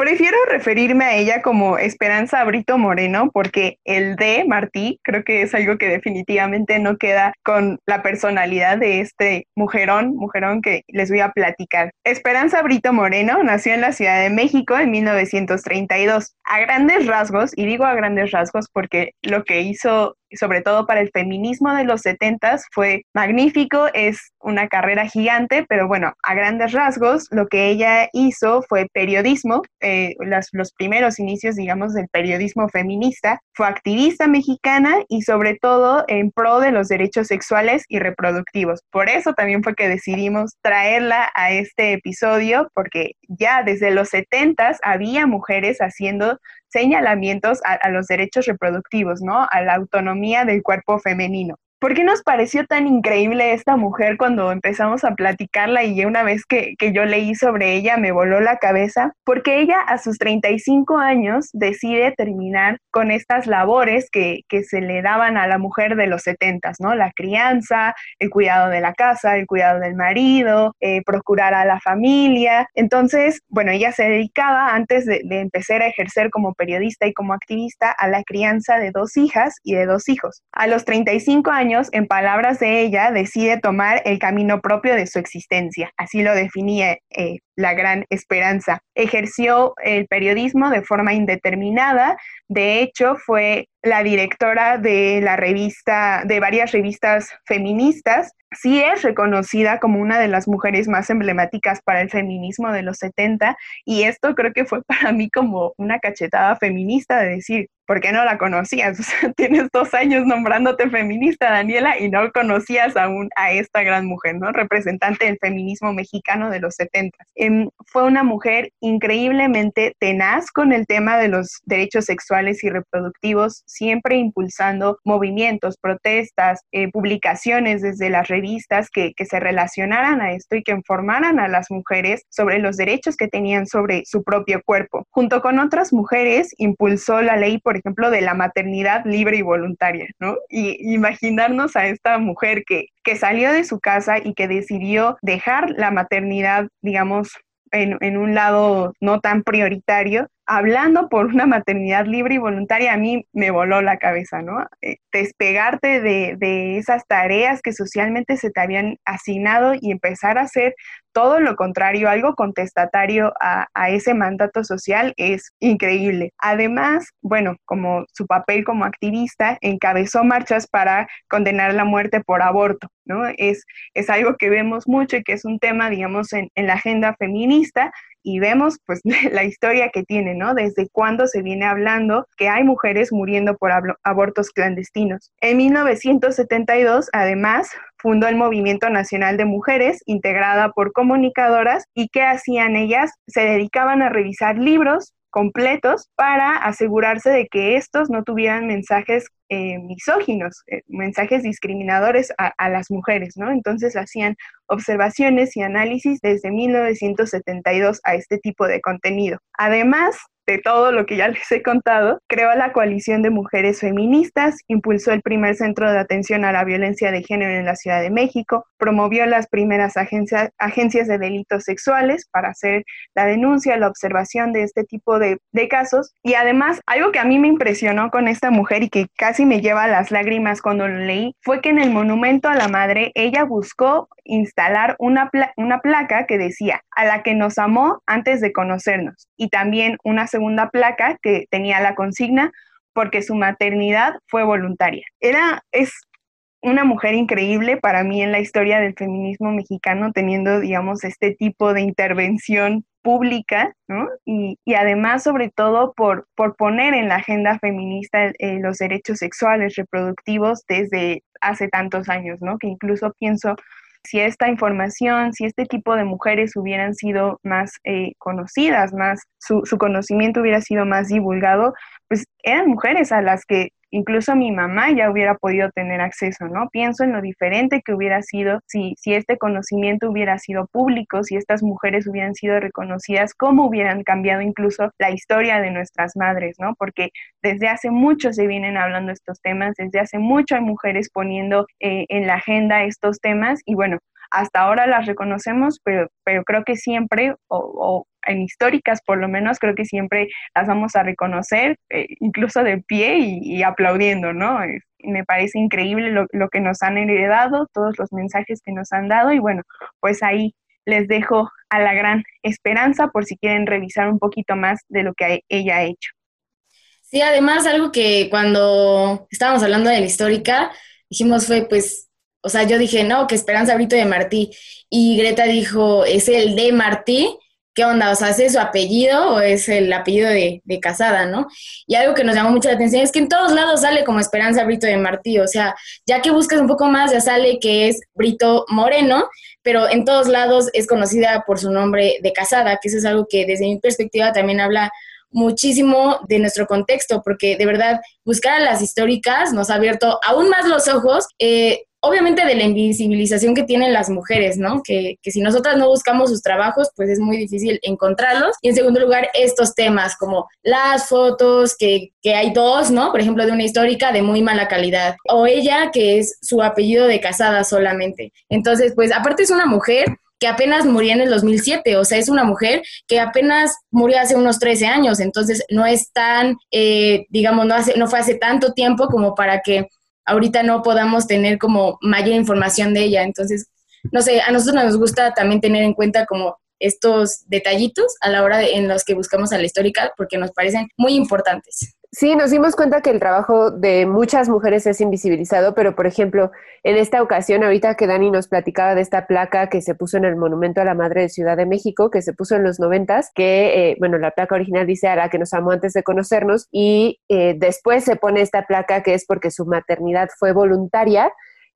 Prefiero referirme a ella como Esperanza Brito Moreno porque el de Martí creo que es algo que definitivamente no queda con la personalidad de este mujerón, mujerón que les voy a platicar. Esperanza Brito Moreno nació en la Ciudad de México en 1932. A grandes rasgos, y digo a grandes rasgos porque lo que hizo sobre todo para el feminismo de los 70 fue magnífico, es una carrera gigante, pero bueno, a grandes rasgos, lo que ella hizo fue periodismo, eh, los primeros inicios, digamos, del periodismo feminista, fue activista mexicana y sobre todo en pro de los derechos sexuales y reproductivos. Por eso también fue que decidimos traerla a este episodio, porque ya desde los 70 había mujeres haciendo señalamientos a, los derechos reproductivos, ¿no? A la autonomía del cuerpo femenino. ¿Por qué nos pareció tan increíble esta mujer cuando empezamos a platicarla y una vez que, yo leí sobre ella me voló la cabeza? Porque ella a sus 35 años decide terminar con estas labores que, se le daban a la mujer de los 70, ¿no? La crianza, el cuidado de la casa, el cuidado del marido, eh, procurar a la familia. Entonces, bueno, ella se dedicaba antes de empezar a ejercer como periodista y como activista a la crianza de dos hijas y de dos hijos. A los 35 años, en palabras de ella, decide tomar el camino propio de su existencia. Así lo definía eh, la gran esperanza. Ejerció el periodismo de forma indeterminada. De hecho, fue la directora de la revista, de varias revistas feministas. Sí es reconocida como una de las mujeres más emblemáticas para el feminismo de los 70 y esto creo que fue (laughs) para mí como una cachetada feminista de decir, ¿por qué no la conocías? (laughs) tienes dos años nombrándote feminista, Daniela, y no conocías aún a esta gran mujer, ¿no? Representante del feminismo mexicano de los 70. Em, fue una mujer increíblemente tenaz con el tema de los derechos sexuales y reproductivos, siempre impulsando movimientos, protestas, eh, publicaciones desde las revistas que, que se relacionaran a esto y que informaran a las mujeres sobre los derechos que tenían sobre su propio cuerpo. Junto con otras mujeres, impulsó la ley, por ejemplo, de la maternidad libre y voluntaria, ¿no? Y imaginarnos a esta mujer que, que salió de su casa y que decidió dejar la maternidad, digamos, en, en, un lado no tan prioritario hablando por una maternidad libre y voluntaria, a mí me voló la cabeza, ¿no? Eh, despegarte de, de, esas tareas que socialmente se te habían asignado y empezar a hacer todo lo contrario, algo contestatario a, a, ese mandato social es increíble. Además, bueno, como su papel como activista, encabezó marchas para condenar la muerte por aborto, ¿no? Es, es algo que vemos mucho y que es un tema, digamos, en, en la agenda feminista y vemos pues (laughs) la historia que tiene, ¿no? Desde cuándo se viene hablando que hay mujeres muriendo por abortos clandestinos. En 1972, además, fundó el Movimiento Nacional de Mujeres, integrada por comunicadoras, y ¿qué hacían ellas? Se dedicaban a revisar libros completos para asegurarse de que estos no tuvieran mensajes eh, misóginos, eh, mensajes discriminadores a, a, las mujeres, ¿no? Entonces hacían observaciones y análisis desde 1972 a este tipo de contenido. Además, de todo lo que ya (laughs) les he contado, creó la coalición de mujeres feministas, impulsó el primer centro de atención a la violencia de género en la Ciudad de México, promovió las primeras agencias, agencias de delitos sexuales para hacer la denuncia, la observación de este tipo de, de casos. Y además, algo que a mí me impresionó con esta mujer y que casi me lleva a las lágrimas cuando lo leí, fue que en el monumento a la madre ella buscó instalar una, una placa que decía, a la que nos amó antes de conocernos, y también una segunda placa que tenía la consigna, porque su maternidad fue voluntaria. Era, es una mujer increíble para mí en la historia del feminismo mexicano, teniendo, digamos, este tipo de intervención pública, ¿no? Y, y además, sobre todo, por, por poner en la agenda feminista eh, los derechos sexuales, reproductivos desde hace tantos años, ¿no? Que incluso pienso si esta información, si este tipo de mujeres hubieran sido más eh, conocidas, más su, su, conocimiento hubiera sido más divulgado, pues eran mujeres a las que incluso mi mamá ya hubiera podido tener acceso, ¿no? Pienso en lo diferente que hubiera sido si, si este conocimiento hubiera sido público, si estas mujeres hubieran sido reconocidas, cómo hubieran cambiado incluso la historia de nuestras madres, ¿no? Porque desde hace mucho se vienen hablando estos temas, desde hace mucho hay mujeres poniendo eh, en la agenda estos temas y bueno, hasta ahora las reconocemos, pero, pero creo que siempre, o, o en históricas por lo menos, creo que siempre las vamos a reconocer, eh, incluso de pie y, y aplaudiendo, ¿no? me parece increíble lo, lo, que nos han heredado, todos los mensajes que nos han dado y bueno, pues ahí les dejo a la gran esperanza por si quieren revisar un poquito más de lo que ella ha hecho. Sí, además algo que cuando estábamos hablando de la histórica, dijimos fue pues o sea, yo dije, no, que Esperanza Brito de Martí. Y Greta dijo, es el de Martí. ¿Qué onda? O sea, ¿es su apellido o es el apellido de, de, Casada, no? Y algo que nos llamó mucho la atención es que en todos lados sale como Esperanza Brito de Martí. O sea, ya que buscas un poco más, ya sale que es Brito Moreno, pero en todos lados es conocida por su nombre de Casada, que eso es algo que desde mi perspectiva también habla muchísimo de nuestro contexto, porque de verdad buscar a las históricas nos ha abierto aún más los ojos. Eh, obviamente de la invisibilización que tienen las mujeres, ¿no? Que, que, si nosotras no buscamos sus trabajos, pues es muy difícil encontrarlos. Y en segundo lugar, estos temas como las fotos, que, que hay dos, ¿no? Por ejemplo, de una histórica de muy mala calidad. O ella, que es su apellido de casada solamente. Entonces, pues aparte es una mujer que apenas murió en el 2007, o sea, es una mujer que apenas murió hace unos 13 años, entonces no es tan, eh, digamos, no, hace, no fue hace tanto tiempo como para que ahorita no podamos tener como mayor información de ella. Entonces, no sé, a nosotros nos gusta también tener en cuenta como estos detallitos a la hora de, en los que buscamos a la histórica porque nos parecen muy importantes. Sí, nos dimos cuenta que el trabajo de muchas mujeres es invisibilizado, pero por ejemplo, en esta ocasión, ahorita que Dani nos platicaba de esta placa que se puso en el Monumento a la Madre de Ciudad de México, que se puso en los noventas, que, eh, bueno, la placa original dice a la que nos amó antes de conocernos, y eh, después se pone esta placa que es porque su maternidad fue voluntaria,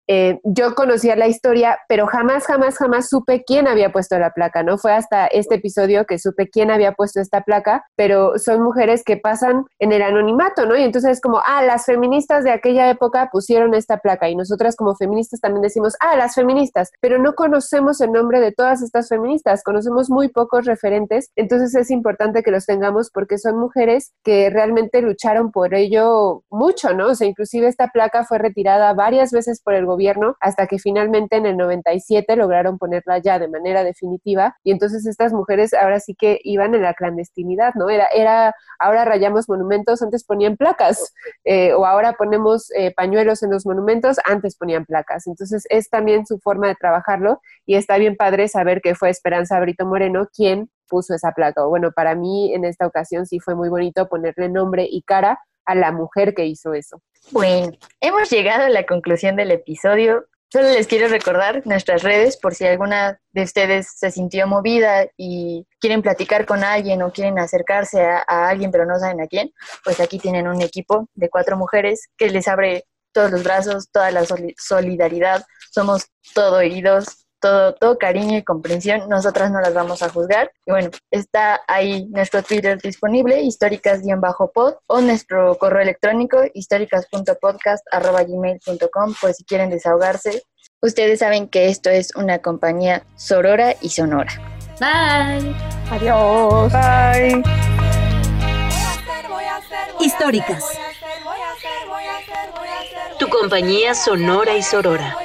eh, yo conocía la historia, pero jamás, jamás, jamás supe quién había puesto la placa, ¿no? Fue hasta este episodio que supe quién había puesto esta placa, pero son mujeres que pasan en el anonimato, ¿no? Y entonces es como, ah, las feministas de aquella época pusieron esta placa y nosotras como feministas también decimos, ah, las feministas, pero no conocemos el nombre de todas estas feministas, conocemos muy pocos referentes, entonces es importante que los tengamos porque son mujeres que realmente lucharon por ello mucho, ¿no? O sea, inclusive esta placa fue retirada varias veces por el gobierno hasta que finalmente en el 97 lograron ponerla ya de manera definitiva y entonces estas mujeres ahora sí que iban en la clandestinidad, ¿no? Era, era ahora rayamos monumentos, antes ponían placas eh, o ahora ponemos eh, pañuelos en los monumentos, antes ponían placas. Entonces es también su forma de trabajarlo y está bien padre saber que fue Esperanza Brito Moreno quien puso esa placa. Bueno, para mí en esta ocasión sí fue muy bonito ponerle nombre y cara a la mujer que hizo eso. Bueno, hemos llegado a la conclusión del episodio. Solo les quiero recordar nuestras redes por si alguna de ustedes se sintió movida y quieren platicar con alguien o quieren acercarse a, alguien pero no saben a quién, pues aquí tienen un equipo de cuatro mujeres que les abre todos los brazos, toda la solidaridad. Somos todo oídos todo, todo cariño y comprensión, nosotras no las vamos a juzgar. Y bueno, está ahí nuestro Twitter disponible, históricas-pod, o nuestro correo electrónico, históricas.podcast.gmail.com, por si quieren desahogarse. Ustedes saben que esto es una compañía sorora y sonora. Bye. Adiós. Bye. Históricas. Tu compañía sonora y sorora.